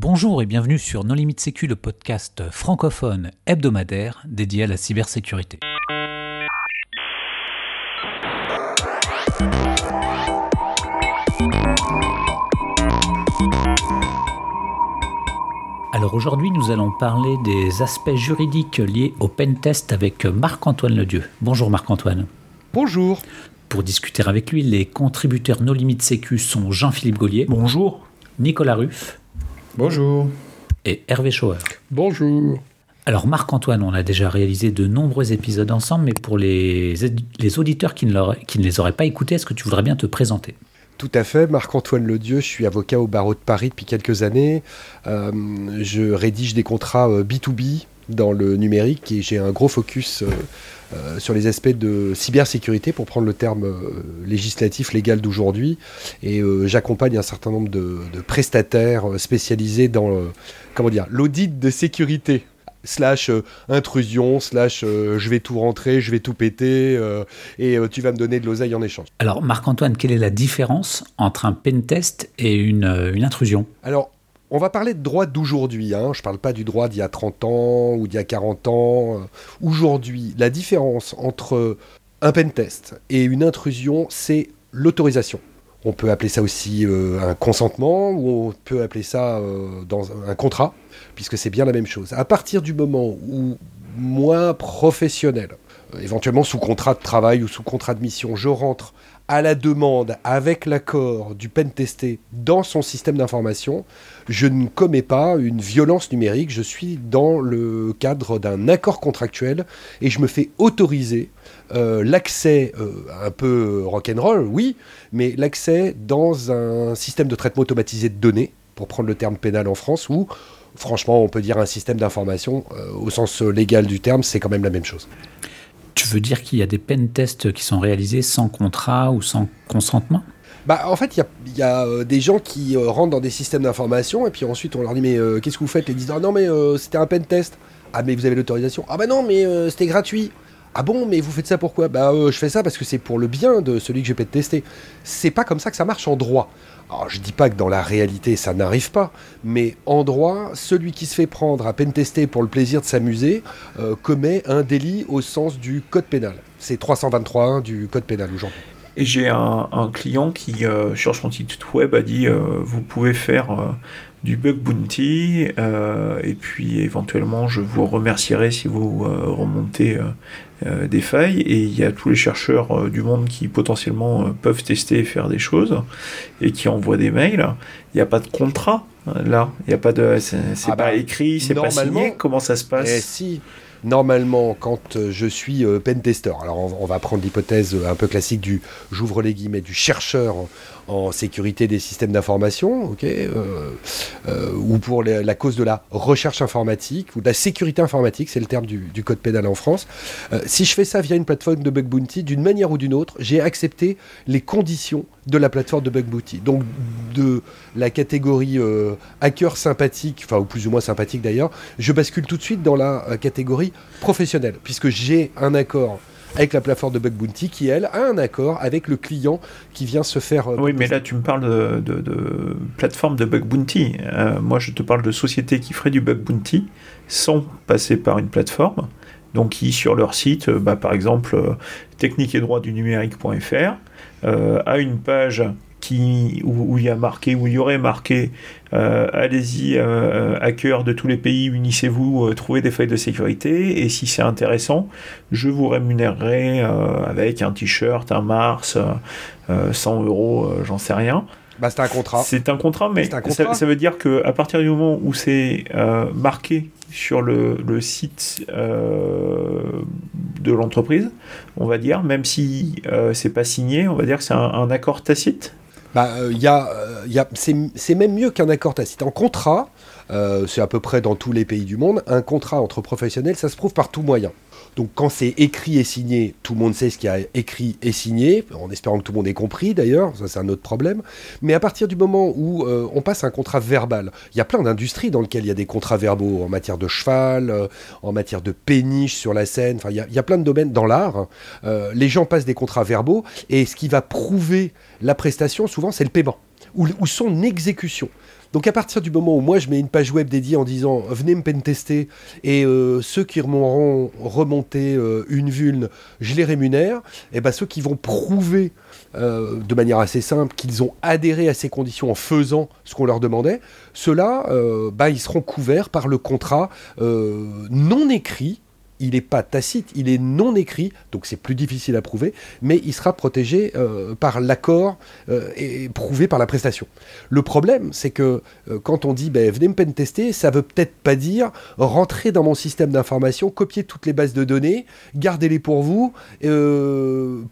Bonjour et bienvenue sur Non Limite Sécu, le podcast francophone hebdomadaire dédié à la cybersécurité. Alors aujourd'hui, nous allons parler des aspects juridiques liés au pentest avec Marc-Antoine Ledieu. Bonjour Marc-Antoine. Bonjour. Pour discuter avec lui, les contributeurs No Limite Sécu sont Jean-Philippe Gaulier. Bonjour. Nicolas Ruff. Bonjour. Et Hervé Schauer. Bonjour. Alors Marc-Antoine, on a déjà réalisé de nombreux épisodes ensemble, mais pour les, les auditeurs qui ne, qui ne les auraient pas écoutés, est-ce que tu voudrais bien te présenter? Tout à fait, Marc-Antoine Ledieu, je suis avocat au barreau de Paris depuis quelques années. Euh, je rédige des contrats B2B euh, dans le numérique et j'ai un gros focus euh, sur les aspects de cybersécurité, pour prendre le terme législatif légal d'aujourd'hui. Et j'accompagne un certain nombre de, de prestataires spécialisés dans comment dire l'audit de sécurité slash euh, intrusion, slash euh, je vais tout rentrer, je vais tout péter, euh, et tu vas me donner de l'oseille en échange. Alors Marc-Antoine, quelle est la différence entre un pentest et une, intrusion? Alors, on va parler de droit d'aujourd'hui, hein. je ne parle pas du droit d'il y a 30 ans ou d'il y a 40 ans. Aujourd'hui, la différence entre un pentest et une intrusion, c'est l'autorisation. On peut appeler ça aussi un consentement ou on peut appeler ça dans un contrat puisque c'est bien la même chose. À partir du moment où moi, professionnel, euh, éventuellement sous contrat de travail ou sous contrat de mission, je rentre à la demande, avec l'accord du pen testé dans son système d'information, je ne commets pas une violence numérique, je suis dans le cadre d'un accord contractuel et je me fais autoriser euh, l'accès euh, un peu rock'n'roll, oui, mais l'accès dans un système de traitement automatisé de données, pour prendre le terme pénal en France, où franchement, on peut dire un système d'information, euh, au sens légal du terme, c'est quand même la même chose. Tu veux dire qu'il y a des pen tests qui sont réalisés sans contrat ou sans consentement? Bah, en fait, il y a, euh, des gens qui euh, rentrent dans des systèmes d'information et puis ensuite on leur dit mais qu'est-ce que vous faites? Ils disent ah, non mais c'était un pen test. Ah mais vous avez l'autorisation? Ah bah non mais c'était gratuit. Ah bon, mais vous faites ça pourquoi Bah je fais ça parce que c'est pour le bien de celui que j'ai pen testé. C'est pas comme ça que ça marche en droit. Alors, je dis pas que dans la réalité ça n'arrive pas, mais en droit, celui qui se fait prendre à peine tester pour le plaisir de s'amuser euh, commet un délit au sens du code pénal. C'est 323.1 du code pénal aujourd'hui. Et j'ai un, client qui, euh, sur son site web, a dit euh, vous pouvez faire du bug bounty, et puis éventuellement je vous remercierai si vous remontez euh, des failles et il y a tous les chercheurs euh, du monde qui potentiellement euh, peuvent tester et faire des choses et qui envoient des mails. Il n'y a pas de contrat là, il n'y a pas de, c'est ah pas bah, écrit, c'est pas signé. Comment ça se passe? eh, Si, normalement, quand je suis pen tester, alors on, va prendre l'hypothèse un peu classique du, j'ouvre les guillemets, du chercheur en sécurité des systèmes d'information, ok, euh, euh, ou pour la cause de la recherche informatique ou de la sécurité informatique, c'est le terme du, code pénal en France. Euh, si je fais ça via une plateforme de bug bounty, d'une manière ou d'une autre, j'ai accepté les conditions de la plateforme de bug bounty. Donc de la catégorie hacker sympathique, enfin ou plus ou moins sympathique d'ailleurs, je bascule tout de suite dans la catégorie professionnelle, puisque j'ai un accord avec la plateforme de Bug Bounty qui, elle, a un accord avec le client qui vient se faire. Euh, oui, mais là, tu me parles de, plateforme de Bug Bounty. Euh, moi, je te parle de sociétés qui feraient du Bug Bounty sans passer par une plateforme. Donc, qui, sur leur site, euh, bah, par exemple, technique et droit du numérique.fr, a une page qui, où, il y a marqué, où il y aurait marqué euh, allez-y, euh, hackers de tous les pays, unissez-vous, euh, trouvez des failles de sécurité, et si c'est intéressant, je vous rémunérerai avec un t-shirt, un Mars, 100 euros, j'en sais rien. Bah, c'est un contrat. C'est un contrat, mais Ça, veut dire qu'à partir du moment où c'est marqué sur le, le site de l'entreprise, on va dire, même si c'est pas signé, on va dire que c'est un accord tacite bah, euh, euh, c'est même mieux qu'un accord tacite. En contrat, euh, c'est à peu près dans tous les pays du monde, un contrat entre professionnels, ça se prouve par tout moyen. Donc quand c'est écrit et signé, tout le monde sait ce qui a écrit et signé, en espérant que tout le monde ait compris d'ailleurs, ça c'est un autre problème. Mais à partir du moment où on passe un contrat verbal, il y a plein d'industries dans lesquelles il y a des contrats verbaux en matière de cheval, en matière de péniche sur la scène, enfin il y, a plein de domaines dans l'art. les gens passent des contrats verbaux et ce qui va prouver la prestation, souvent, c'est le paiement ou, son exécution. Donc à partir du moment où moi je mets une page web dédiée en disant venez me pentester et euh, ceux qui m'auront remonté euh, une vulne, je les rémunère, et ben ceux qui vont prouver euh, de manière assez simple qu'ils ont adhéré à ces conditions en faisant ce qu'on leur demandait, ceux-là, ben, ils seront couverts par le contrat non écrit il n'est pas tacite, il est non écrit, donc c'est plus difficile à prouver, mais il sera protégé euh, par l'accord euh, et prouvé par la prestation. Le problème, c'est que euh, quand on dit ben, venez me pen tester, ça veut peut-être pas dire rentrer dans mon système d'information, copier toutes les bases de données, gardez-les pour vous,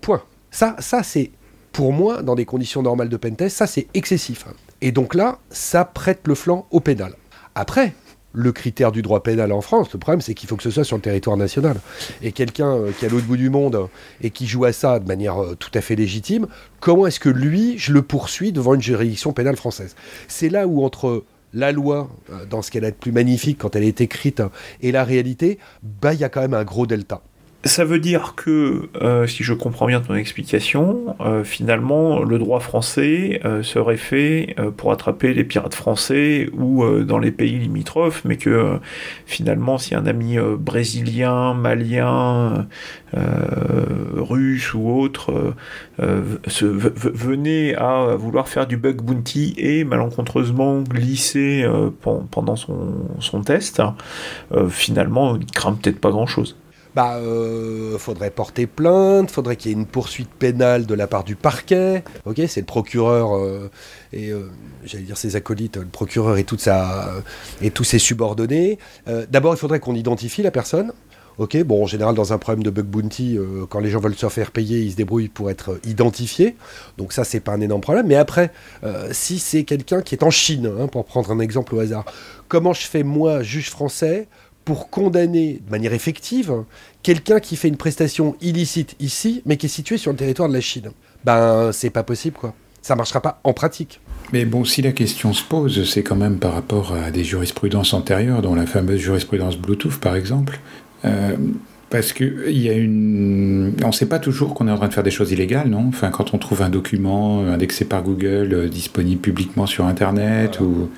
point. Ça, ça c'est pour moi, dans des conditions normales de pentest, ça c'est excessif. Et donc là, ça prête le flanc au pénal. Après, le critère du droit pénal en France. Le problème, c'est qu'il faut que ce soit sur le territoire national. Et quelqu'un euh, qui est à l'autre bout du monde et qui joue à ça de manière euh, tout à fait légitime, comment est-ce que lui, je le poursuis devant une juridiction pénale française? C'est là où entre la loi, euh, dans ce qu'elle a de plus magnifique quand elle est écrite, et la réalité, bah il y a quand même un gros delta. Ça veut dire que, euh, si je comprends bien ton explication, euh, finalement, le droit français euh, serait fait pour attraper les pirates français ou dans les pays limitrophes, mais que finalement, si un ami brésilien, malien, russe ou autre venait à vouloir faire du bug bounty et malencontreusement glisser pendant son, son test, finalement, il craint peut-être pas grand-chose bah, euh, faudrait porter plainte, faudrait qu'il y ait une poursuite pénale de la part du parquet. Ok, c'est le procureur euh, et euh, j'allais dire ses acolytes, le procureur et et tous ses subordonnés. D'abord, il faudrait qu'on identifie la personne. Ok, bon, en général, dans un problème de bug bounty, quand les gens veulent se faire payer, ils se débrouillent pour être identifiés. Donc ça, c'est pas un énorme problème. Mais après, si c'est quelqu'un qui est en Chine, hein, pour prendre un exemple au hasard, comment je fais moi, juge français, pour condamner de manière effective quelqu'un qui fait une prestation illicite ici, mais qui est situé sur le territoire de la Chine. Ben, c'est pas possible, quoi. Ça marchera pas en pratique. Mais bon, si la question se pose, c'est quand même par rapport à des jurisprudences antérieures, dont la fameuse jurisprudence Bluetooth, par exemple. Euh, parce qu'il y a une. On ne sait pas toujours qu'on est en train de faire des choses illégales, non? Enfin, quand on trouve un document indexé par Google, euh, disponible publiquement sur Internet, ou.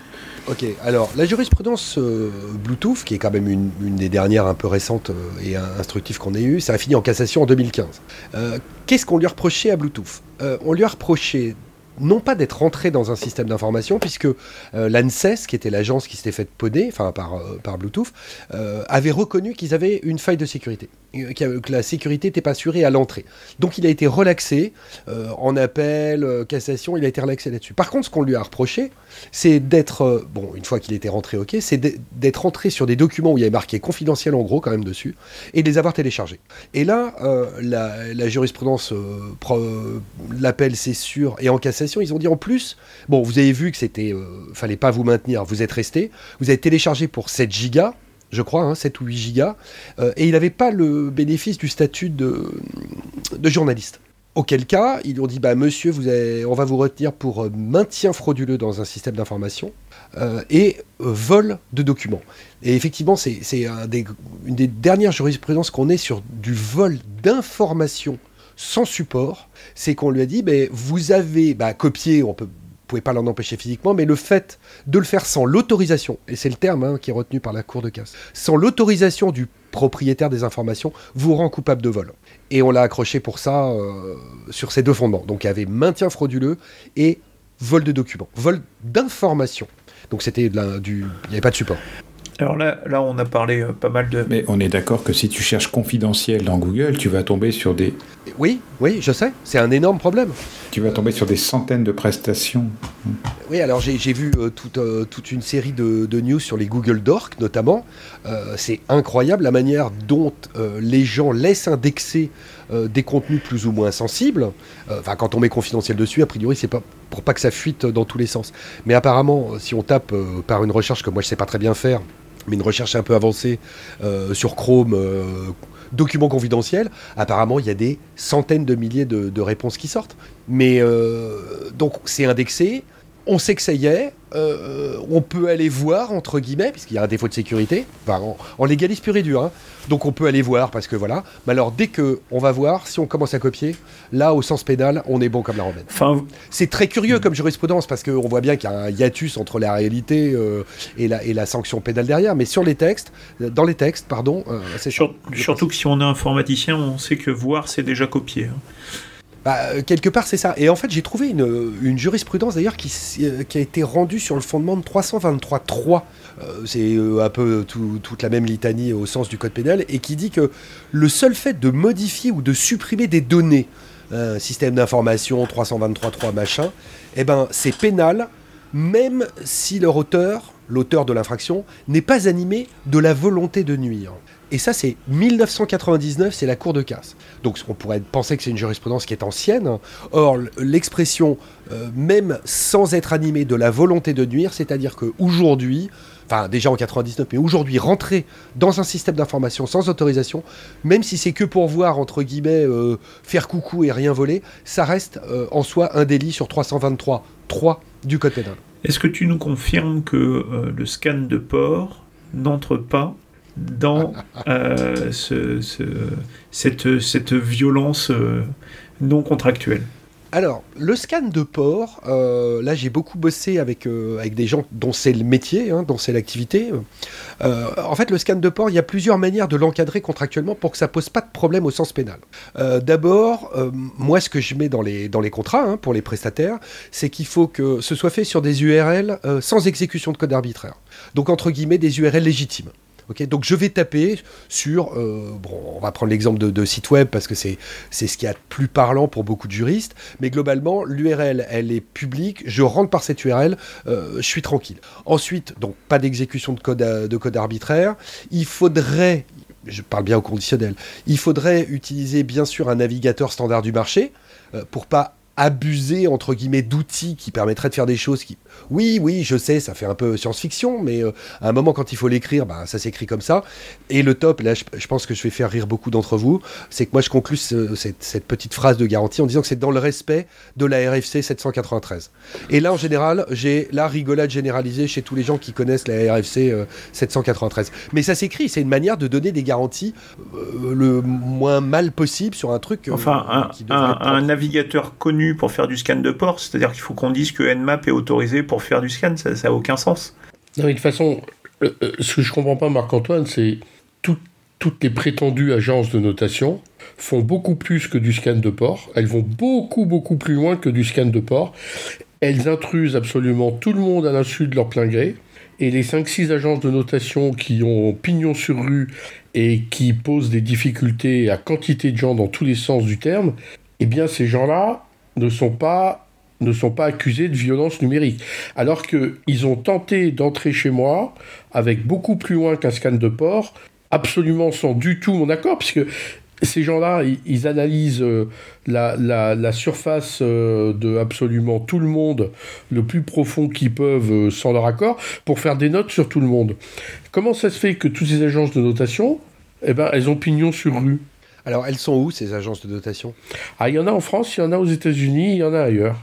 Ok, alors la jurisprudence euh, Bluetooth, qui est quand même une, des dernières un peu récentes euh, et instructives qu'on ait eues, ça a fini en cassation en 2015. Euh, qu'est-ce qu'on lui a reproché à Bluetooth? On lui a reproché non pas d'être rentré dans un système d'information, puisque l'ANSES, qui était l'agence qui s'était faite poder, par, Bluetooth, avait reconnu qu'ils avaient une faille de sécurité, que la sécurité n'était pas assurée à l'entrée. Donc il a été relaxé en appel, cassation, il a été relaxé là-dessus. Par contre, ce qu'on lui a reproché, c'est d'être, bon, une fois qu'il était rentré, ok, c'est d'être rentré sur des documents où il y avait marqué confidentiel en gros quand même dessus, et de les avoir téléchargés. Et là, la, jurisprudence, l'appel c'est sûr, et en cassation, ils ont dit en plus, bon, vous avez vu que c'était, euh, fallait pas vous maintenir, vous êtes resté, vous avez téléchargé pour 7 gigas, je crois, hein, 7 ou 8 gigas, euh, et il n'avait pas le bénéfice du statut de, journaliste. Auquel cas, ils lui ont dit, bah monsieur, on va vous retenir pour euh, maintien frauduleux dans un système d'information et vol de documents. Et effectivement, c'est une des dernières jurisprudences qu'on ait sur du vol d'informations sans support, c'est qu'on lui a dit, ben, vous avez bah, copié, on peut pouvez pas l'en empêcher physiquement, mais le fait de le faire sans l'autorisation, et c'est le terme hein, qui est retenu par la Cour de casse, sans l'autorisation du propriétaire des informations, vous rend coupable de vol. Et on l'a accroché pour ça euh, sur ces deux fondements. Donc il y avait maintien frauduleux et vol de documents, vol d'informations. Donc c'était du, il n'y avait pas de support. Alors là, là, on a parlé euh, pas mal de. Mais on est d'accord que si tu cherches confidentiel dans Google, tu vas tomber sur des. Oui, oui, je sais. C'est un énorme problème. Tu vas tomber sur des centaines de prestations. Oui, alors j'ai vu euh, toute, euh, toute, une série de, news sur les Google Docs, notamment. C'est incroyable la manière dont les gens laissent indexer des contenus plus ou moins sensibles. Enfin, quand on met confidentiel dessus, a priori, c'est pas pour pas que ça fuite dans tous les sens. Mais apparemment, si on tape par une recherche que moi je sais pas très bien faire, mais une recherche un peu avancée euh, sur Chrome, euh, documents confidentiels, apparemment il y a des centaines de milliers de, réponses qui sortent. Mais euh, donc c'est indexé, on sait que ça y est, euh, on peut aller voir, entre guillemets, puisqu'il y a un défaut de sécurité, enfin, on, légalise pur et dur, hein. donc on peut aller voir, parce que voilà, mais alors dès que on va voir, si on commence à copier, là, au sens pénal, on est bon comme la romaine. Enfin, c'est très curieux comme jurisprudence, parce qu'on voit bien qu'il y a un hiatus entre la réalité euh, et, la, et la sanction pénale derrière, mais sur les textes, dans les textes, pardon, euh, c'est Surtout que si on est informaticien, on sait que voir, c'est déjà copier. Hein. Bah, euh, quelque part, c'est ça. Et en fait, j'ai trouvé une, jurisprudence d'ailleurs qui, euh, qui, a été rendue sur le fondement de 323.3. Euh, c'est un peu toute la même litanie au sens du code pénal, et qui dit que le seul fait de modifier ou de supprimer des données, un système d'information 323.3 machin, eh ben, c'est pénal, même si leur auteur, l'auteur de l'infraction, n'est pas animé de la volonté de nuire. Et ça, c'est 1999, c'est la Cour de casse. Donc on pourrait penser que c'est une jurisprudence qui est ancienne. Or, l'expression, euh, même sans être animé de la volonté de nuire, c'est-à-dire qu'aujourd'hui, enfin déjà en 99, mais aujourd'hui, rentrer dans un système d'information sans autorisation, même si c'est que pour voir, entre guillemets, euh, faire coucou et rien voler, ça reste euh, en soi un délit sur 323.3 du Code pénal. Est-ce que tu nous confirmes que le scan de port n'entre pas dans euh, ce, cette, violence euh, non contractuelle alors, le scan de port, euh, là j'ai beaucoup bossé avec, avec des gens dont c'est le métier, hein, dont c'est l'activité. en fait, le scan de port, il y a plusieurs manières de l'encadrer contractuellement pour que ça pose pas de problème au sens pénal. D'abord, moi ce que je mets dans les, dans les contrats hein, pour les prestataires, c'est qu'il faut que ce soit fait sur des URL sans exécution de code arbitraire. Donc entre guillemets des URL légitimes donc je vais taper sur, euh, on va prendre l'exemple de, site web parce que c'est ce qui est a de plus parlant pour beaucoup de juristes, mais globalement l'URL elle est publique, je rentre par cette URL, euh, je suis tranquille. Ensuite, donc pas d'exécution de code, de code arbitraire, il faudrait, je parle bien au conditionnel, il faudrait utiliser bien sûr un navigateur standard du marché euh, pour pas abuser entre guillemets d'outils qui permettraient de faire des choses qui oui oui je sais ça fait un peu science-fiction mais euh, à un moment quand il faut l'écrire bah, ça s'écrit comme ça. Et le top là je, pense que je vais faire rire beaucoup d'entre vous c'est que moi je conclus cette, petite phrase de garantie en disant que c'est dans le respect de la RFC 793 et là en général j'ai la rigolade généralisée chez tous les gens qui connaissent la RFC 793 euh, mais ça s'écrit c'est une manière de donner des garanties euh, le moins mal possible sur un truc enfin un navigateur connu pour faire du scan de port, c'est-à-dire qu'il faut qu'on dise que Nmap est autorisé pour faire du scan, ça n'a aucun sens. de toute façon, euh, euh, ce que je comprends pas, Marc-Antoine, c'est toutes les prétendues agences de notation font beaucoup plus que du scan de port. Elles vont beaucoup, beaucoup plus loin que du scan de port. Elles intrusent absolument tout le monde à l'insu de leur plein gré. Et les 5-6 agences de notation qui ont pignon sur rue et qui posent des difficultés à quantité de gens dans tous les sens du terme, eh bien ces gens-là, ne sont pas ne sont pas accusés de violence numérique. Alors qu'ils ont tenté d'entrer chez moi avec beaucoup plus loin qu'un scan de port, absolument sans du tout mon accord, puisque ces gens-là, ils, analysent euh, la, surface euh, de absolument tout le monde le plus profond qu'ils peuvent euh, sans leur accord pour faire des notes sur tout le monde. Comment ça se fait que toutes ces agences de notation, eh ben, elles ont pignon sur rue? Alors, elles sont où, ces agences de notation Ah, il y en a en France, il y en a aux États-Unis, il y en a ailleurs.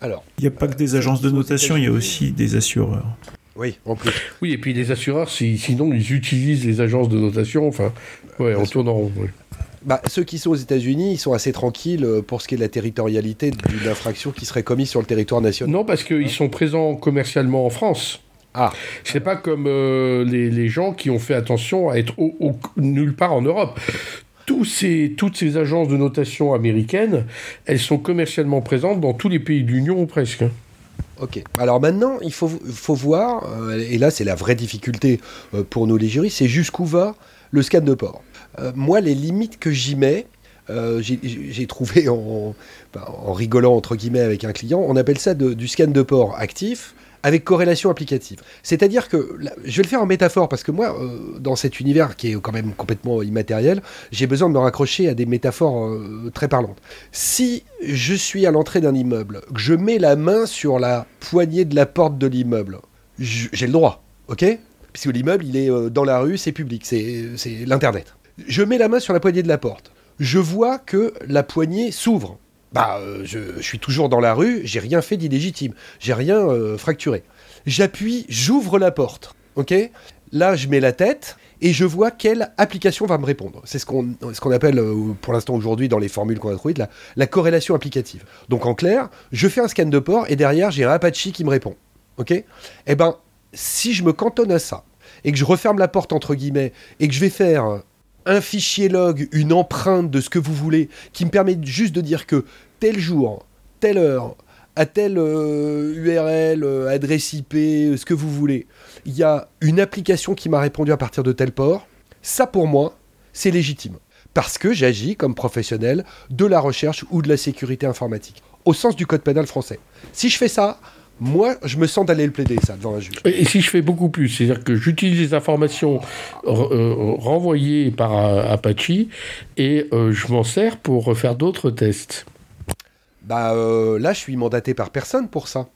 Alors, il n'y a pas que des agences de notation, il y a aussi des assureurs. Oui, en plus. Oui, et puis les assureurs, sinon, ils utilisent les agences de notation. Enfin, ouais, on tourne en rond. Bah, ceux qui sont aux États-Unis, ils sont assez tranquilles euh, pour ce qui est de la territorialité d'une infraction qui serait commise sur le territoire national. Non, parce qu'ils sont présents commercialement en France. Ah. C'est pas comme euh, les, gens qui ont fait attention à être nulle part en Europe toutes ces agences de notation américaines, elles sont commercialement présentes dans tous les pays de l'Union ou presque. Ok. Alors maintenant, il faut, voir, euh, et là c'est la vraie difficulté euh, pour nous les juristes, c'est jusqu'où va le scan de port. Euh, moi, les limites que j'y mets, j'ai trouvé en, rigolant entre guillemets avec un client, on appelle ça du scan de port actif avec corrélation applicative. C'est-à-dire que, je vais le faire en métaphore, parce que moi, euh, dans cet univers qui est quand même complètement immatériel, j'ai besoin de me raccrocher à des métaphores euh, très parlantes. Si je suis à l'entrée d'un immeuble, que je mets la main sur la poignée de la porte de l'immeuble, j'ai le droit, ok? Puisque l'immeuble, il est euh, dans la rue, c'est public, c'est l'Internet. Je mets la main sur la poignée de la porte. Je vois que la poignée s'ouvre. Bah, euh, je, suis toujours dans la rue, j'ai rien fait d'illégitime, j'ai rien euh, fracturé. J'appuie, j'ouvre la porte, ok? Là, je mets la tête et je vois quelle application va me répondre. C'est ce qu'on ce appelle, euh, pour l'instant aujourd'hui, dans les formules qu'on a trouvées, la, la corrélation applicative. Donc en clair, je fais un scan de port et derrière, j'ai un Apache qui me répond, ok? Eh ben, si je me cantonne à ça et que je referme la porte entre guillemets et que je vais faire un fichier log, une empreinte de ce que vous voulez, qui me permet juste de dire que tel jour, telle heure, à telle euh, URL, euh, adresse IP, euh, ce que vous voulez, il y a une application qui m'a répondu à partir de tel port, ça pour moi, c'est légitime. Parce que j'agis comme professionnel de la recherche ou de la sécurité informatique, au sens du code pénal français. Si je fais ça, moi, je me sens d'aller le plaider, ça, devant un juge. Et si je fais beaucoup plus, c'est-à-dire que j'utilise les informations euh, renvoyées par euh, Apache et euh, je m'en sers pour faire d'autres tests. Bah euh, là, je suis mandaté par personne pour ça.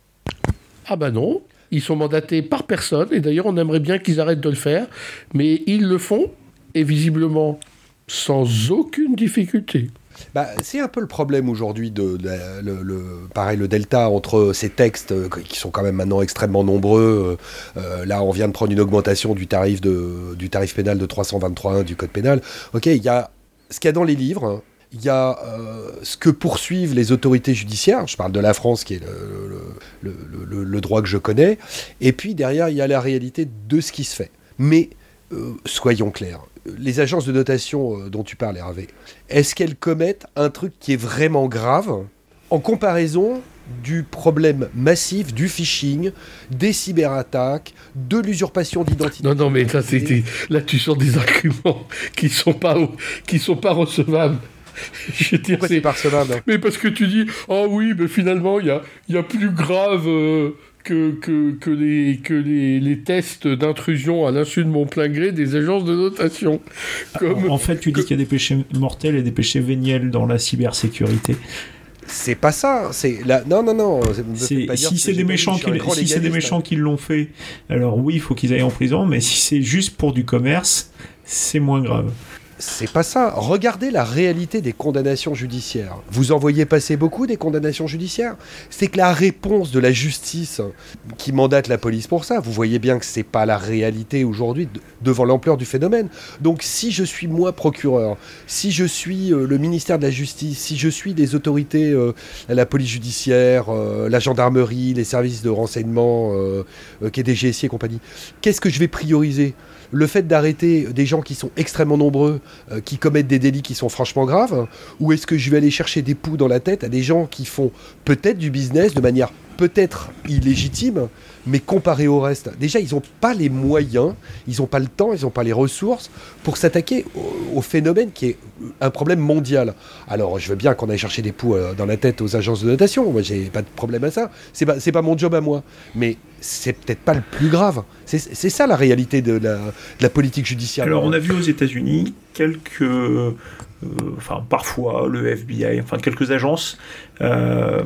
Ah bah non, ils sont mandatés par personne et d'ailleurs on aimerait bien qu'ils arrêtent de le faire, mais ils le font et visiblement sans aucune difficulté. Bah, c'est un peu le problème aujourd'hui de, de- le, pareil le delta entre ces textes euh, qui sont quand même maintenant extrêmement nombreux. euh, euh, là, on vient de prendre une augmentation du tarif du tarif pénal de 323.1 du code pénal. Ok, il y a ce qu'il y a dans les livres. hein. Il y a ce que poursuivent les autorités judiciaires. Je parle de la France, qui est le, droit que je connais. Et puis derrière, il y a la réalité de ce qui se fait. Mais soyons clairs, les agences de notation euh, dont tu parles, Hervé, est-ce qu'elles commettent un truc qui est vraiment grave en comparaison du problème massif du phishing, des cyberattaques, de l'usurpation d'identité? Non, non, mais là, là tu sors des arguments qui sont pas, qui sont pas recevables. Je dire, Pourquoi c'est- pas recevable Mais parce que tu dis, oh oui, mais finalement, il y a, y a plus grave euh, que, que, que, les, que les, les tests d'intrusion à l'insu de mon plein gré des agences de notation. Comme... En fait, tu dis qu'il y a des péchés mortels et des péchés véniels dans la cybersécurité. C'est pas ça. C'est la... Non, non, non. c'est- si c'est des méchants qui, si c'est des méchants qui l'ont fait, alors oui, il faut qu'ils aillent en prison. Mais si c'est juste pour du commerce, c'est moins grave. C'est pas ça. Regardez la réalité des condamnations judiciaires. Vous en voyez passer beaucoup des condamnations judiciaires? C'est que la réponse de la justice qui mandate la police pour ça, vous voyez bien que c'est pas la réalité aujourd'hui de- devant l'ampleur du phénomène. Donc si je suis moi procureur, si je suis euh, le ministère de la Justice, si je suis des autorités, euh, la police judiciaire, euh, la gendarmerie, les services de renseignement, euh, euh, KDGSI et compagnie, qu'est-ce que je vais prioriser? Le fait d'arrêter des gens qui sont extrêmement nombreux, euh, qui commettent des délits qui sont franchement graves, ou est-ce que je vais aller chercher des poux dans la tête à des gens qui font peut-être du business de manière peut-être illégitime, mais comparé au reste Déjà, ils n'ont pas les moyens, ils n'ont pas le temps, ils n'ont pas les ressources pour s'attaquer au, phénomène qui est un problème mondial. Alors, je veux bien qu'on aille chercher des poux euh, dans la tête aux agences de notation, moi j'ai pas de problème à ça, c'est pas, pas mon job à moi, mais c'est peut-être pas le plus grave. C'est ça la réalité de la, politique judiciaire. Alors, on a vu aux États-Unis quelques, euh, enfin parfois le FBI, enfin quelques agences euh,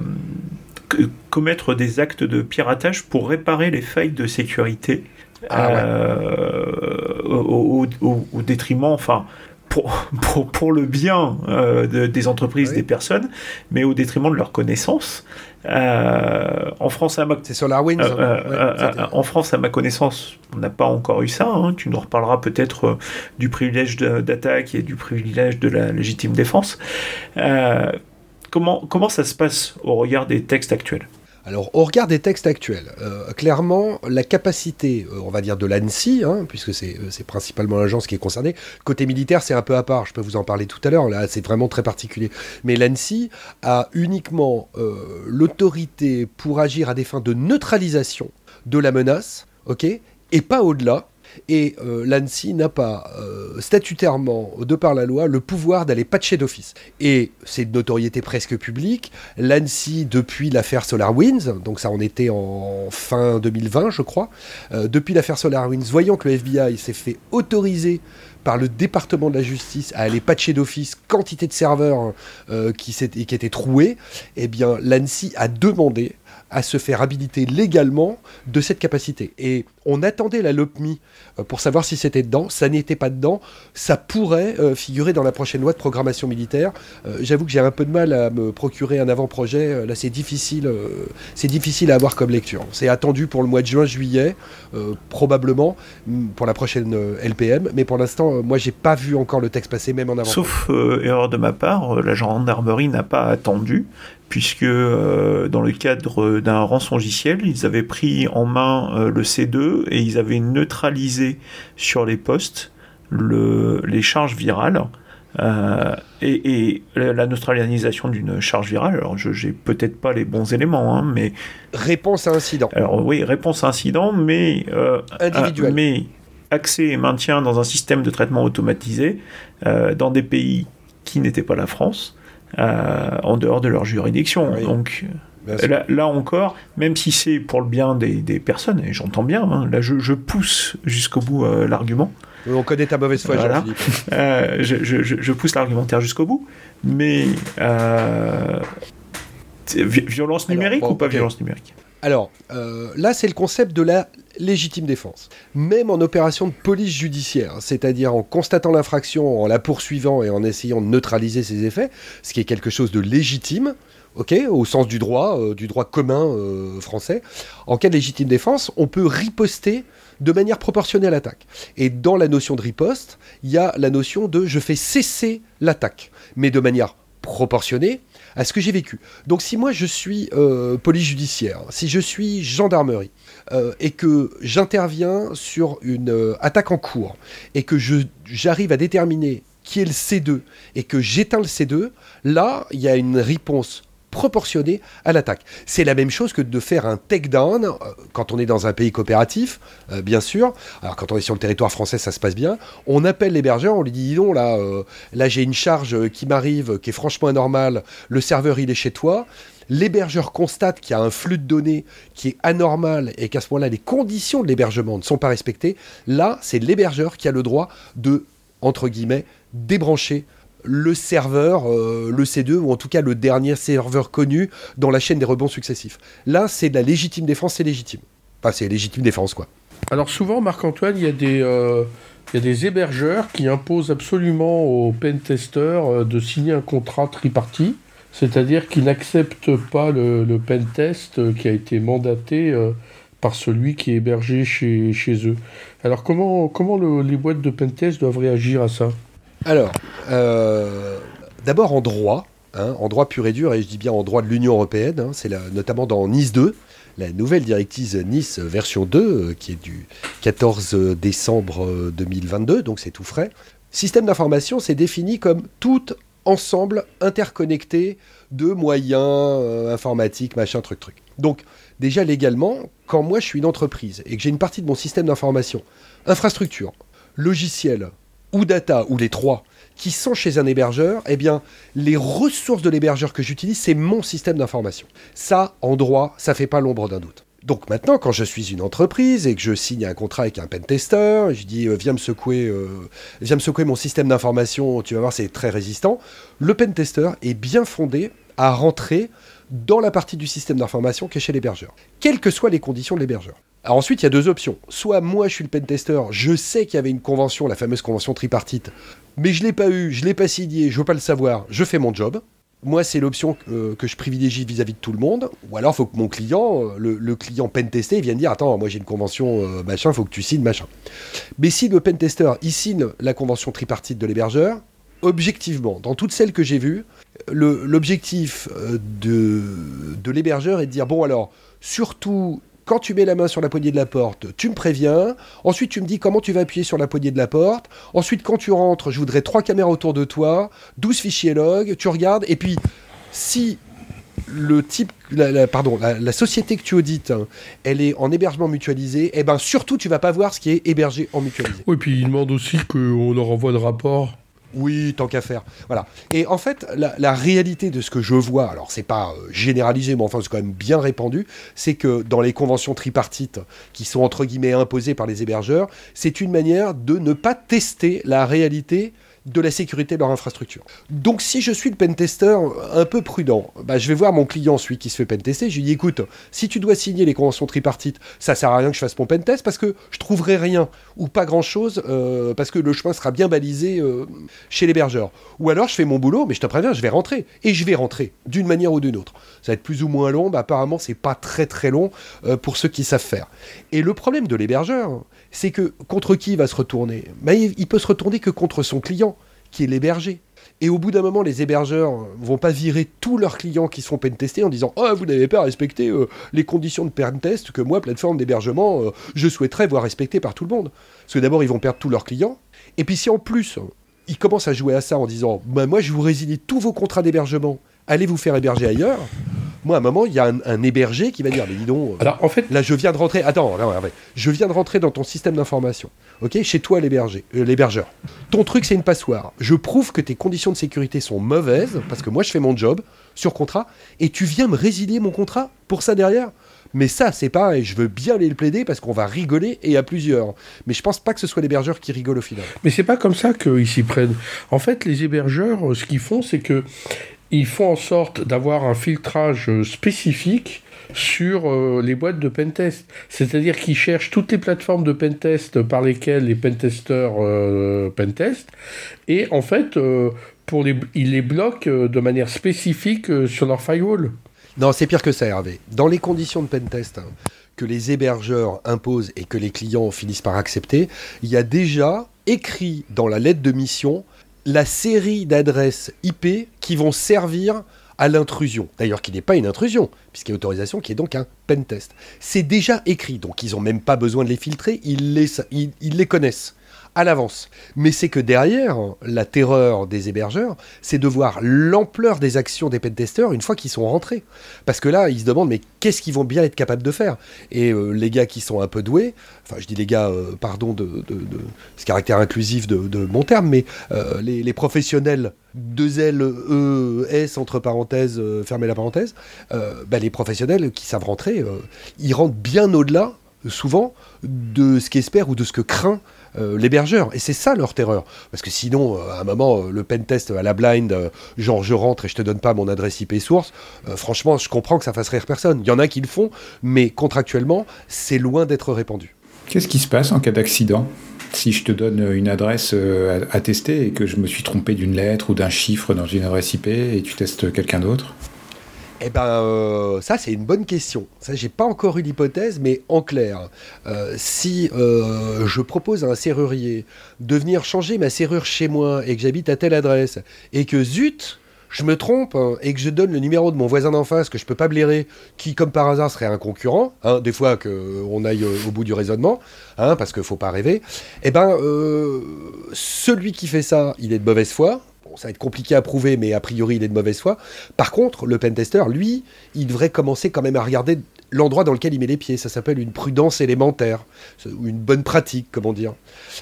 commettre des actes de piratage pour réparer les failles de sécurité Ah ouais. euh, au, au- au- au détriment, enfin. Pour, pour, pour le bien euh, de- des entreprises, Oui. des personnes, mais au détriment de leurs connaissances. Euh, en France, à ma C'est SolarWinds. euh, hein. Ouais, en France, à ma connaissance, on n'a pas encore eu ça. hein. Tu nous reparleras peut-être du privilège d'attaque et du privilège de la légitime défense. Comment, ça se passe au regard des textes actuels Alors, au regard des textes actuels, euh, clairement, la capacité, euh, on va dire, de l'ANSI, hein, puisque c'est euh, c'est principalement l'agence qui est concernée, côté militaire, c'est un peu à part, je peux vous en parler tout à l'heure, là, c'est vraiment très particulier. Mais l'ANSI a uniquement l'autorité pour agir à des fins de neutralisation de la menace, ok, et pas au-delà. Et euh, l'ANSI n'a pas euh, statutairement, de par la loi, le pouvoir d'aller patcher d'office. Et c'est de notoriété presque publique. L'ANSI, depuis l'affaire SolarWinds, donc ça en était en fin 2020, je crois, euh, depuis l'affaire SolarWinds, voyant que le FBI s'est fait autoriser par le département de la justice à aller patcher d'office quantité de serveurs qui, qui étaient troués, eh bien l'ANSI a demandé à se faire habiliter légalement de cette capacité. Et On attendait la LOPMI euh, pour savoir si c'était dedans. Ça n'était pas dedans. Ça pourrait euh, figurer dans la prochaine loi de programmation militaire. Euh, j'avoue que j'ai un peu de mal à me procurer un avant-projet. Là, c'est difficile, difficile à avoir comme lecture. C'est attendu pour le mois de juin-juillet, probablement mm, pour la prochaine LPM. Mais pour l'instant, moi, j'ai pas vu encore le texte passer, même en avant. Sauf erreur de ma part, la gendarmerie n'a pas attendu puisque euh, dans le cadre d'un rançongiciel, ils avaient pris en main euh, le C2 et ils avaient neutralisé sur les postes les charges virales. Euh, et, la neutralisation d'une charge virale, alors je n'ai peut-être pas les bons éléments, hein, mais... Réponse à incident. Alors oui, réponse à incident, mais... Individuel. mais accès et maintien dans un système de traitement automatisé dans des pays qui n'étaient pas la France, en dehors de leur juridiction. Donc là, encore, même si c'est pour le bien des, personnes, et j'entends bien, hein, là je, pousse jusqu'au bout euh, l'argument. On connaît ta mauvaise foi, euh, je, pousse l'argumentaire jusqu'au bout, mais violence numérique ou pas violence numérique? Alors, là, c'est le concept de la légitime défense. Même en opération de police judiciaire, c'est-à-dire en constatant l'infraction, en la poursuivant et en essayant de neutraliser ses effets, ce qui est quelque chose de légitime, au sens du droit, euh, du droit commun euh, français, en cas de légitime défense, on peut riposter de manière proportionnée à l'attaque. Et dans la notion de riposte, il y a la notion de je fais cesser l'attaque, mais de manière proportionnée à ce que j'ai vécu. Donc si moi je suis euh, police judiciaire, si je suis gendarmerie, euh, et que j'interviens sur une euh, attaque en cours, et que j'arrive à déterminer qui est le C2, et que j'éteins le C2, là, il y a une réponse proportionnée à l'attaque. C'est la même chose que de faire un takedown euh, quand on est dans un pays coopératif, bien sûr. Alors quand on est sur le territoire français, ça se passe bien. On appelle l'hébergeur, on lui dit, dis là, là j'ai une charge qui m'arrive, qui est franchement anormale, le serveur il est chez toi l'hébergeur constate qu'il y a un flux de données qui est anormal et qu'à ce moment-là, les conditions de l'hébergement ne sont pas respectées, là, c'est l'hébergeur qui a le droit de, entre guillemets, débrancher le serveur, euh, le C2, ou en tout cas le dernier serveur connu dans la chaîne des rebonds successifs. Là, c'est de la légitime défense, c'est légitime. Enfin, c'est légitime défense, quoi. Alors souvent, Marc-Antoine, il y a des... euh, il y a des hébergeurs qui imposent absolument aux pentesters euh, de signer un contrat tripartite c'est-à-dire qu'ils n'acceptent pas le, le pen test qui a été mandaté euh, par celui qui est hébergé chez, eux. Alors comment, comment les boîtes de pen test doivent réagir à ça? Alors, euh, d'abord en droit, hein, en droit pur et dur, et je dis bien en droit de l'Union européenne, hein, c'est notamment dans Nice 2, la nouvelle directive Nice version 2, euh, qui est du 14 décembre 2022, donc c'est tout frais. Système d'information, c'est défini comme toute ensemble interconnectés de moyens euh, informatiques, machin, truc, truc. Donc, déjà légalement, quand moi je suis une entreprise et que j'ai une partie de mon système d'information, infrastructure, logiciel ou data, ou les trois, qui sont chez un hébergeur, eh bien, les ressources de l'hébergeur que j'utilise, c'est mon système d'information. Ça, en droit, ça fait pas l'ombre d'un doute. Donc maintenant, quand je suis une entreprise et que je signe un contrat avec un pentester, je dis euh, viens, me secouer, euh, viens me secouer mon système d'information, tu vas voir, c'est très résistant. Le pentester est bien fondé à rentrer dans la partie du système d'information qui est chez l'hébergeur, quelles que soient les conditions de l'hébergeur. Alors ensuite, il y a deux options. Soit moi, je suis le pentester, je sais qu'il y avait une convention, la fameuse convention tripartite, mais je l'ai pas eu, je l'ai pas signé, je veux pas le savoir, je fais mon job moi, c'est l'option que, je privilégie vis-à-vis de tout le monde. Ou alors, il faut que mon client, euh, le, client pentester, vienne dire Attends, moi j'ai une convention euh, machin, il faut que tu signes machin. Mais si le pentester, il signe la convention tripartite de l'hébergeur, objectivement, dans toutes celles que j'ai vues, l'objectif euh, de l'hébergeur est de dire Bon, alors, surtout, quand tu mets la main sur la poignée de la porte, tu me préviens. Ensuite, tu me dis comment tu vas appuyer sur la poignée de la porte. Ensuite, quand tu rentres, je voudrais trois caméras autour de toi, 12 fichiers log, tu regardes. Et puis, si le type, la, pardon, la, société que tu audites, elle est en hébergement mutualisé, et eh ben surtout, tu vas pas voir ce qui est hébergé en mutualisé. Oui, puis il demande aussi qu'on leur envoie de rapport. Oui, tant qu'à faire. Voilà. Et en fait, la, réalité de ce que je vois, alors c'est pas euh, généralisé, mais enfin c'est quand même bien répandu, c'est que dans les conventions tripartites qui sont entre guillemets imposées par les hébergeurs, c'est une manière de ne pas tester la réalité de la sécurité de leur infrastructure. Donc si je suis le pentester un peu prudent, bah, je vais voir mon client, celui qui se fait pentester, je lui dis écoute, si tu dois signer les conventions tripartites, ça sert à rien que je fasse mon pentest parce que je trouverai rien ou pas grand-chose euh, parce que le chemin sera bien balisé euh, chez l'hébergeur. Ou alors je fais mon boulot, mais je te préviens, je vais rentrer. Et je vais rentrer d'une manière ou d'une autre. Ça va être plus ou moins long, mais apparemment c'est pas très très long euh, pour ceux qui savent faire. Et le problème de l'hébergeur, c'est que contre qui il va se retourner? Bah, il, il peut se retourner que contre son client, qui est l'héberger. Et au bout d'un moment, les hébergeurs vont pas virer tous leurs clients qui sont pentestés en disant Oh, vous n'avez pas respecté euh, les conditions de pentest que moi, plateforme d'hébergement, euh, je souhaiterais voir respectées par tout le monde. Parce que d'abord, ils vont perdre tous leurs clients. Et puis si en plus, ils commencent à jouer à ça en disant bah, Moi, je vous résilie tous vos contrats d'hébergement, allez vous faire héberger ailleurs. Moi, à un moment, il y a un, un héberger qui va dire Mais dis donc, euh, Alors, en fait, là, je viens de rentrer. Attends, là, ouais, ouais. je viens de rentrer dans ton système d'information. Ok, chez toi, euh, l'hébergeur. Ton truc, c'est une passoire. Je prouve que tes conditions de sécurité sont mauvaises parce que moi, je fais mon job sur contrat et tu viens me résilier mon contrat pour ça derrière. Mais ça, c'est pareil. Je veux bien aller le plaider parce qu'on va rigoler et à plusieurs. Mais je pense pas que ce soit l'hébergeur qui rigole au final. Mais c'est pas comme ça qu'ils s'y prennent. En fait, les hébergeurs, euh, ce qu'ils font, c'est que ils font en sorte d'avoir un filtrage spécifique sur euh, les boîtes de pentest. C'est-à-dire qu'ils cherchent toutes les plateformes de pentest par lesquelles les pentesters euh, pentestent. Et en fait, euh, pour les, ils les bloquent euh, de manière spécifique sur leur firewall. Non, c'est pire que ça, Hervé. Dans les conditions de pentest hein, que les hébergeurs imposent et que les clients finissent par accepter, il y a déjà écrit dans la lettre de mission la série d'adresses IP qui vont servir à l'intrusion. D'ailleurs, qui n'est pas une intrusion, puisqu'il y a autorisation qui est donc un pentest. C'est déjà écrit, donc ils n'ont même pas besoin de les filtrer, ils les, ils- ils les connaissent à l'avance. Mais c'est que derrière, la terreur des hébergeurs, c'est de voir l'ampleur des actions des pentesters une fois qu'ils sont rentrés. Parce que là, ils se demandent, mais qu'est-ce qu'ils vont bien être capables de faire? Et euh, les gars qui sont un peu doués, enfin je dis les gars, euh, pardon de, ce caractère inclusif de, mon terme, mais euh, les, professionnels, deux L, E, S, entre parenthèses, fermez la parenthèse, bah, les professionnels qui savent rentrer, ils rentrent bien au-delà, souvent, de ce qu'espère ou de ce que craint euh, l'hébergeur. Et c'est ça leur terreur. Parce que sinon, euh, à un moment, euh, le pentest à la blind, euh, genre je rentre et je te donne pas mon adresse IP source, franchement, je comprends que ça fasse rire personne. Il y en a qui le font, mais contractuellement, c'est loin d'être répandu. Qu'est-ce qui se passe en cas d'accident Si je te donne une adresse à tester et que je me suis trompé d'une lettre ou d'un chiffre dans une adresse IP et tu testes quelqu'un d'autre? Eh ben, euh, ça c'est une bonne question. Ça, j'ai pas encore eu l'hypothèse, mais en clair, euh, si euh, je propose à un serrurier de venir changer ma serrure chez moi et que j'habite à telle adresse et que zut, je me trompe hein, et que je donne le numéro de mon voisin d'en face que je peux pas blairer, qui comme par hasard serait un concurrent, hein, des fois qu'on aille au bout du raisonnement, hein, parce qu'il faut pas rêver, eh ben, celui qui fait ça, il est de mauvaise foi. Ça va être compliqué à prouver, mais a priori, il est de mauvaise foi. Par contre, le pentester, lui, il devrait commencer quand même à regarder l'endroit dans lequel il met les pieds. Ça s'appelle une prudence élémentaire, une bonne pratique, comment dire.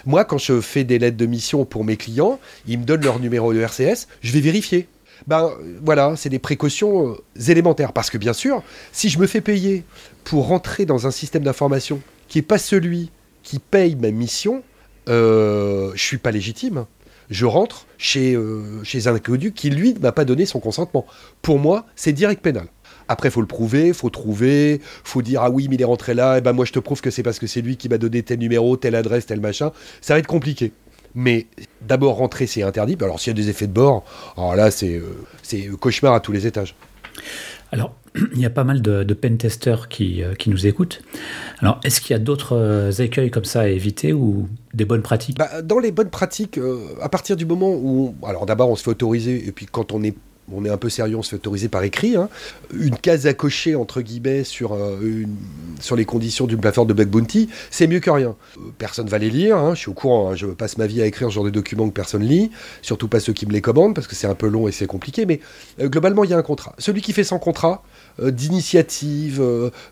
Moi, quand je fais des lettres de mission pour mes clients, ils me donnent leur numéro de RCS, je vais vérifier. Ben voilà, c'est des précautions euh, élémentaires. Parce que bien sûr, si je me fais payer pour rentrer dans un système d'information qui n'est pas celui qui paye ma mission, euh, je suis pas légitime. Je rentre chez, euh, un inconnu qui, lui, ne m'a pas donné son consentement. Pour moi, c'est direct pénal. Après, faut le prouver, faut trouver, faut dire ah oui, mais il est rentré là, et ben moi je te prouve que c'est parce que c'est lui qui m'a donné tel numéro, telle adresse, tel machin. Ça va être compliqué. Mais d'abord rentrer, c'est interdit. Alors s'il y a des effets de bord, alors là c'est euh, c'est cauchemar à tous les étages. Alors, il y a pas mal de, de pentesters qui, euh, qui nous écoutent. Alors, est-ce qu'il y a d'autres euh, écueils comme ça à éviter ou des bonnes pratiques? Bah, dans les bonnes pratiques, euh, à partir du moment où, alors d'abord on se fait autoriser, et puis quand on est on est un peu sérieux, on se fait autoriser par écrit, hein, une case à cocher entre guillemets sur, euh, sur les conditions d'une plateforme de bug bounty, c'est mieux que rien. Euh, personne va les lire, hein, je suis au courant, hein, je passe ma vie à écrire ce genre de documents que personne lit, surtout pas ceux qui me les commandent parce que c'est un peu long et c'est compliqué, mais euh, globalement il y a un contrat. Celui qui fait sans contrat, d'initiative,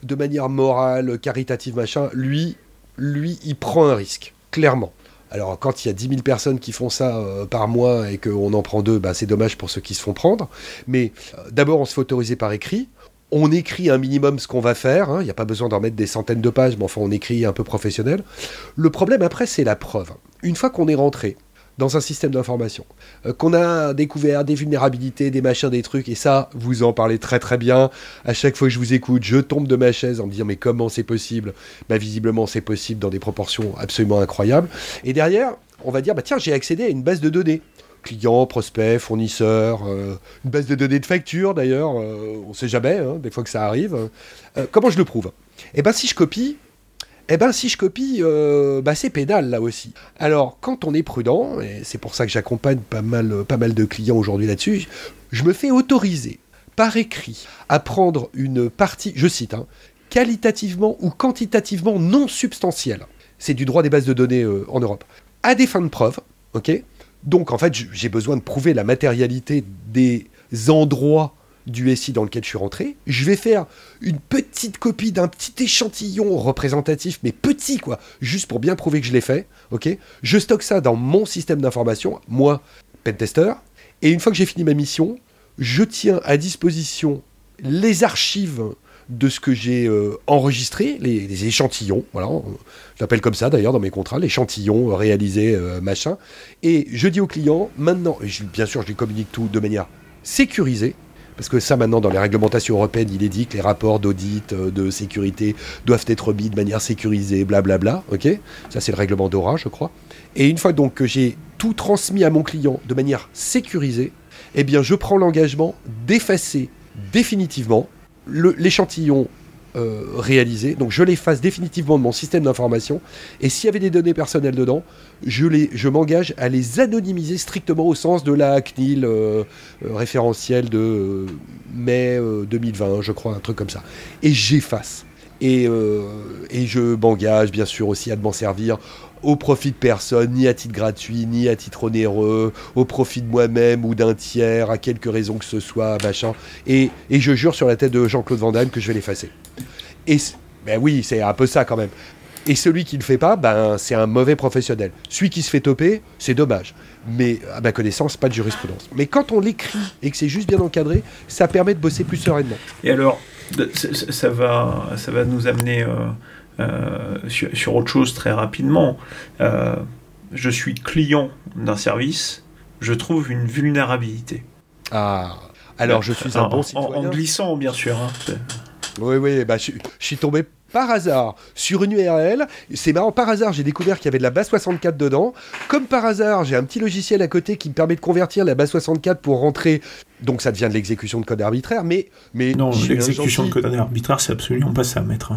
de manière morale, caritative, machin, lui, lui, il prend un risque, clairement. Alors, quand il y a 10 000 personnes qui font ça euh, par mois et qu'on en prend deux, bah, c'est dommage pour ceux qui se font prendre. Mais euh, d'abord, on se fait autoriser par écrit. On écrit un minimum ce qu'on va faire. hein. Il n'y a pas besoin d'en mettre des centaines de pages, mais enfin, on écrit un peu professionnel. Le problème après, c'est la preuve. Une fois qu'on est rentré, dans un système d'information, euh, qu'on a découvert des vulnérabilités, des machins, des trucs, et ça, vous en parlez très très bien. À chaque fois que je vous écoute, je tombe de ma chaise en me disant mais comment c'est possible? Bah visiblement c'est possible dans des proportions absolument incroyables. Et derrière, on va dire bah tiens j'ai accédé à une base de données. Clients, prospects, fournisseurs, euh, une base de données de facture d'ailleurs, euh, on sait jamais, hein, des fois que ça arrive. comment je le prouve? Eh bien si je copie, eh ben si je copie, euh, bah, c'est pédale là aussi. Alors quand on est prudent, et c'est pour ça que j'accompagne pas mal, pas mal de clients aujourd'hui là-dessus, je me fais autoriser par écrit à prendre une partie, je cite, hein, qualitativement ou quantitativement non substantielle. C'est du droit des bases de données euh, en Europe. À des fins de preuve, ok? Donc en fait j'ai besoin de prouver la matérialité des endroits du SI dans lequel je suis rentré. Je vais faire une petite copie d'un petit échantillon représentatif, mais petit quoi, juste pour bien prouver que je l'ai fait. Ok Je stocke ça dans mon système d'information, moi, pentester. Et une fois que j'ai fini ma mission, je tiens à disposition les archives de ce que j'ai euh, enregistré, les, échantillons, voilà, je l'appelle comme ça d'ailleurs dans mes contrats, l'échantillon réalisé, euh, machin. Et je dis au client, maintenant, bien sûr je lui communique tout de manière sécurisée, parce que ça, maintenant, dans les réglementations européennes, il est dit que les rapports d'audit, euh, de sécurité doivent être mis de manière sécurisée, blablabla. ok? Ça, c'est le règlement d'ORA, je crois. Et une fois donc que j'ai tout transmis à mon client de manière sécurisée, eh bien, je prends l'engagement d'effacer définitivement l'échantillon euh, réalisé. Donc je l'efface définitivement de mon système d'information. Et s'il y avait des données personnelles dedans, je, les, je m'engage à les anonymiser strictement au sens de la CNIL euh, euh, référentielle de mai 2020, je crois, un truc comme ça. Et j'efface. Et, et je m'engage bien sûr aussi à m'en servir au profit de personne, ni à titre gratuit, ni à titre onéreux, au profit de moi-même ou d'un tiers, à quelque raison que ce soit, machin. Et, je jure sur la tête de Jean-Claude Van Damme que je vais l'effacer. Et ben oui, c'est un peu ça quand même. Et celui qui ne le fait pas, ben, c'est un mauvais professionnel. Celui qui se fait toper, c'est dommage. Mais à ma connaissance, pas de jurisprudence. Mais quand on l'écrit et que c'est juste bien encadré, ça permet de bosser plus sereinement. Et alors, ça va, ça va nous amener euh, euh, sur, autre chose très rapidement. Euh, je suis client d'un service, je trouve une vulnérabilité. Ah, alors je suis un bon citoyen. En, glissant, bien sûr. Hein. Oui, oui, bah, je, suis tombé par hasard sur une URL. C'est marrant, par hasard, j'ai découvert qu'il y avait de la base 64 dedans. Comme par hasard, j'ai un petit logiciel à côté qui me permet de convertir la base 64 pour rentrer. Donc ça devient de l'exécution de code arbitraire, mais. mais non, l'exécution de code arbitraire, c'est absolument pas ça, maître.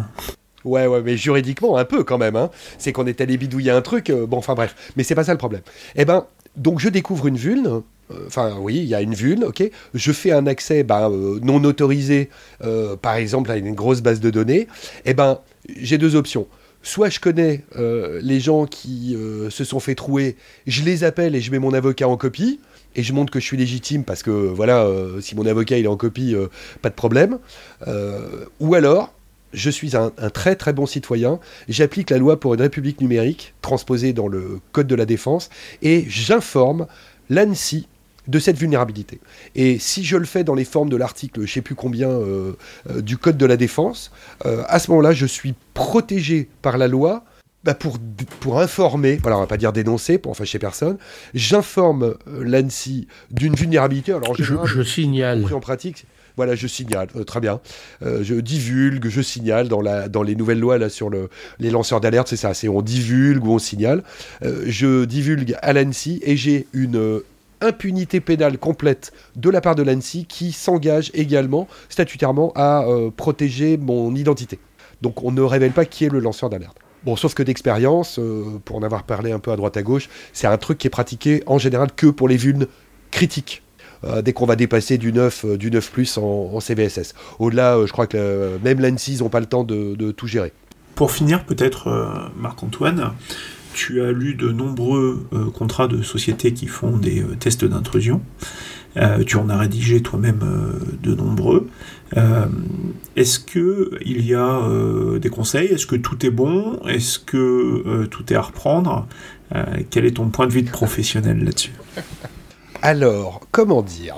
Ouais, ouais, mais juridiquement, un peu quand même. Hein. C'est qu'on est allé bidouiller un truc. Euh, bon, enfin bref. Mais c'est pas ça le problème. Eh ben, donc je découvre une vulne euh, enfin oui, il y a une vulne, ok. Je fais un accès ben, euh, non autorisé, par exemple à une grosse base de données. Eh ben, j'ai deux options. Soit je connais les gens qui se sont fait trouer, je les appelle et je mets mon avocat en copie et je montre que je suis légitime parce que voilà, si mon avocat il est en copie, pas de problème. ou alors, je suis un, un, très très bon citoyen, j'applique la loi pour une république numérique transposée dans le Code de la défense et j'informe l'ANSI de cette vulnérabilité. Et si je le fais dans les formes de l'article, je ne sais plus combien, euh, euh, du Code de la défense, euh, à ce moment-là, je suis protégé par la loi bah, pour, pour informer, voilà, on va pas dire dénoncer pour en fâcher personne, j'informe l'ANSI d'une vulnérabilité. Alors, je, signale. En pratique, voilà, je signale, très bien. je divulgue, je signale dans, les nouvelles lois là, sur le, les lanceurs d'alerte, c'est ça, c'est on divulgue ou on signale. je divulgue à l'ANSI et j'ai une impunité pénale complète de la part de l'ANSI qui s'engage également statutairement à euh, protéger mon identité. Donc on ne révèle pas qui est le lanceur d'alerte. Bon, sauf que d'expérience, euh, pour en avoir parlé un peu à droite à gauche, c'est un truc qui est pratiqué en général que pour les vulnes critiques. Euh, dès qu'on va dépasser du 9, du 9 plus en, CVSS. Au-delà, je crois que même l'ANSI, ils n'ont pas le temps de, de, tout gérer. Pour finir, peut-être, Marc-Antoine, tu as lu de nombreux euh, contrats de sociétés qui font des euh, tests d'intrusion. Euh, tu en as rédigé toi-même de nombreux. Est-ce que il y a des conseils? Est-ce que tout est bon? Est-ce que tout est à reprendre? Quel est ton point de vue de professionnel là-dessus? Alors, comment dire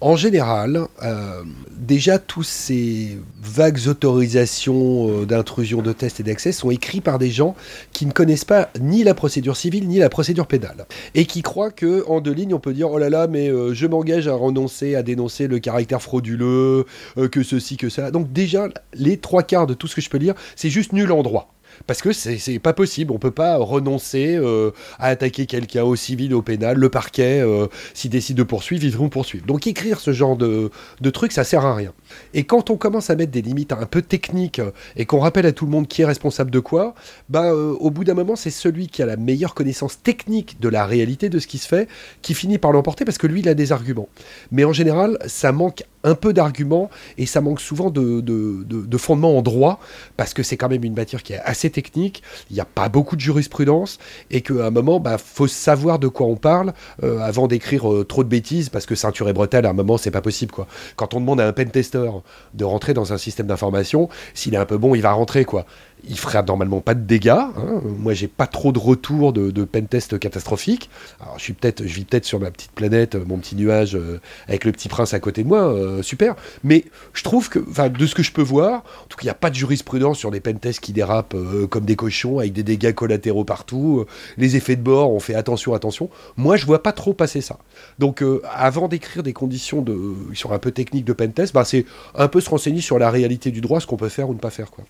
en général, euh, déjà tous ces vagues autorisations euh, d'intrusion de tests et d'accès sont écrits par des gens qui ne connaissent pas ni la procédure civile ni la procédure pénale et qui croient que en deux lignes on peut dire oh là là mais euh, je m'engage à renoncer à dénoncer le caractère frauduleux que ceci que ça. Donc déjà les trois quarts de tout ce que je peux lire c'est juste nul en droit parce que c'est pas possible. On peut pas renoncer euh, à attaquer quelqu'un au civil, au pénal. Le parquet, euh, s'il décide de poursuivre, ils vont poursuivre. Donc écrire ce genre de, trucs, ça sert à rien. Et quand on commence à mettre des limites un peu techniques et qu'on rappelle à tout le monde qui est responsable de quoi, ben, au bout d'un moment, c'est celui qui a la meilleure connaissance technique de la réalité de ce qui se fait qui finit par l'emporter parce que lui, il a des arguments. Mais en général, ça manque un peu d'arguments et ça manque souvent de, de, de, fondement en droit parce que c'est quand même une matière qui est assez technique, il n'y a pas beaucoup de jurisprudence et qu'à un moment, il bah, faut savoir de quoi on parle euh, avant d'écrire euh, trop de bêtises parce que ceinture et bretelle, à un moment, c'est pas possible. quoi. Quand on demande à un pentester de rentrer dans un système d'information, s'il est un peu bon, il va rentrer. quoi il ferait normalement pas de dégâts. Hein. Moi, j'ai pas trop de retours de, de pentest catastrophiques. Alors, je je vis peut-être sur ma petite planète, euh, mon petit nuage euh, avec le petit prince à côté de moi, euh, super. Mais je trouve que, enfin, de ce que je peux voir, en tout cas, il n'y a pas de jurisprudence sur des pentests qui dérapent comme des cochons avec des dégâts collatéraux partout. les effets de bord, on fait attention, attention. Moi, je vois pas trop passer ça. Donc, avant d'écrire des conditions de, sur un peu techniques de pentest, bah, c'est un peu se renseigner sur la réalité du droit, ce qu'on peut faire ou ne pas faire, quoi.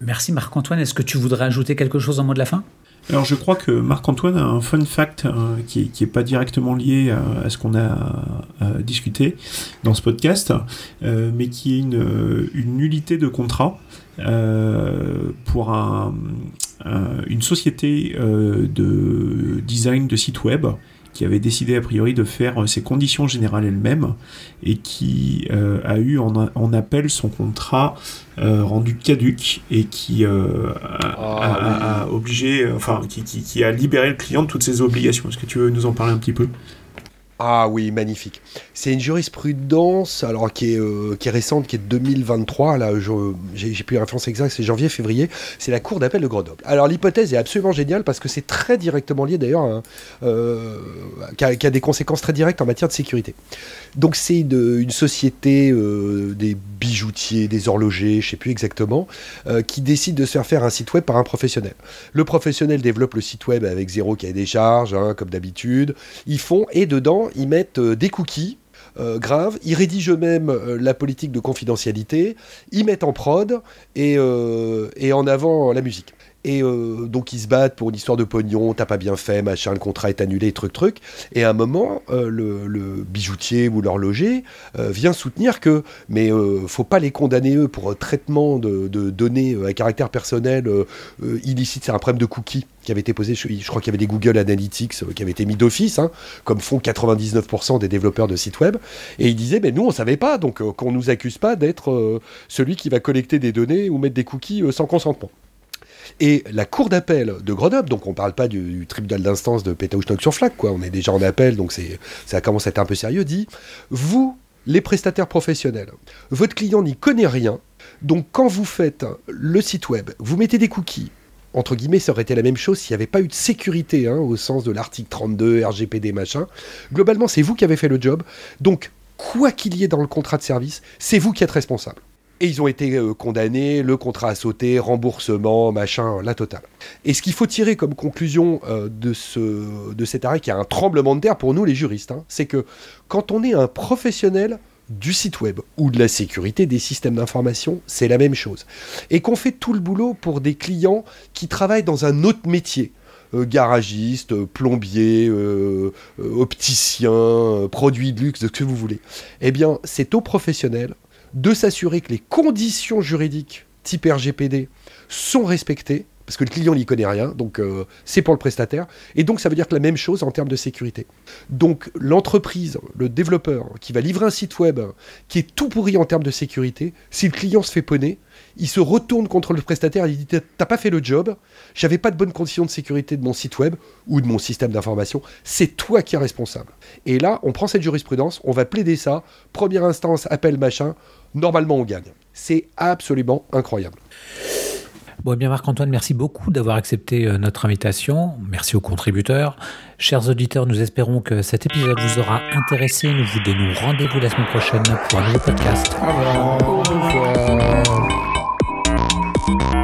Merci Marc-Antoine. Est-ce que tu voudrais ajouter quelque chose en mot de la fin? Alors je crois que Marc-Antoine a un fun fact euh, qui n'est pas directement lié à, ce qu'on a discuté dans ce podcast, euh, mais qui est une, nullité de contrat euh, pour une société de design de site web qui avait décidé a priori de faire ses conditions générales elle-même et qui a eu en appel son contrat euh, rendu caduque et qui euh, a, ah, obligé, euh, enfin, qui, qui, a libéré le client de toutes ses obligations. Est-ce que tu veux nous en parler un petit peu? Ah oui, magnifique. C'est une jurisprudence alors qui est, euh, qui récente, qui est de 2023. Là, j'ai plus la référence exacte, c'est janvier-février. C'est la Cour d'appel de Grenoble. Alors l'hypothèse est absolument géniale parce que c'est très directement lié d'ailleurs, hein, euh, qui, a, des conséquences très directes en matière de sécurité. Donc c'est une société euh, des bijoutiers, des horlogers, je sais plus exactement, qui décide de se faire faire un site web par un professionnel. Le professionnel développe le site web avec zéro cahier des charges, hein, comme d'habitude. Ils font et dedans ils mettent euh, des cookies. Euh, graves, ils rédigent eux-mêmes euh, la politique de confidentialité, ils mettent en prod et, et en avant la musique. Et donc ils se battent pour une histoire de pognon, t'as pas bien fait, machin, le contrat est annulé, truc, truc. Et à un moment, le, bijoutier ou l'horloger vient soutenir que, mais faut pas les condamner eux pour traitement de, données à caractère personnel illicite, c'est un problème de cookies qui avait été posé, je, crois qu'il y avait des Google Analytics euh, qui avaient été mis d'office, hein, comme font 99% des développeurs de sites web, et il disait, mais nous on savait pas, donc euh, qu'on nous accuse pas d'être euh, celui qui va collecter des données ou mettre des cookies sans consentement. Et la cour d'appel de Grenoble, donc on ne parle pas du, tribunal d'instance de Pétaouchnok sur Flac, quoi, on est déjà en appel, donc ça commence à être un peu sérieux, dit, vous, les prestataires professionnels, votre client n'y connaît rien, donc quand vous faites le site web, vous mettez des cookies, entre guillemets, ça aurait été la même chose s'il n'y avait pas eu de sécurité, hein, au sens de l'article 32, RGPD, machin. Globalement, c'est vous qui avez fait le job. Donc, quoi qu'il y ait dans le contrat de service, c'est vous qui êtes responsable. Et ils ont été euh, condamnés, le contrat a sauté, remboursement, machin, la totale. Et ce qu'il faut tirer comme conclusion euh, de, ce, de cet arrêt, qui a un tremblement de terre pour nous les juristes, hein, c'est que quand on est un professionnel du site web ou de la sécurité des systèmes d'information, c'est la même chose. Et qu'on fait tout le boulot pour des clients qui travaillent dans un autre métier. Euh, garagiste, plombier, opticien, produit de luxe, de ce que vous voulez. Eh bien, c'est aux professionnels de s'assurer que les conditions juridiques type RGPD sont respectées parce que le client n'y connaît rien, donc euh, c'est pour le prestataire. Et donc ça veut dire que la même chose en termes de sécurité. Donc l'entreprise, le développeur qui va livrer un site web qui est tout pourri en termes de sécurité, si le client se fait poney, il se retourne contre le prestataire et il dit T'as pas fait le job, j'avais pas de bonnes conditions de sécurité de mon site web ou de mon système d'information, c'est toi qui es responsable. Et là, on prend cette jurisprudence, on va plaider ça, première instance, appel machin, normalement on gagne. C'est absolument incroyable. Bon, eh bien Marc-Antoine, merci beaucoup d'avoir accepté euh, notre invitation. Merci aux contributeurs. Chers auditeurs, nous espérons que cet épisode vous aura intéressé. Nous vous donnons rendez-vous la semaine prochaine pour un nouveau podcast. Au revoir. You.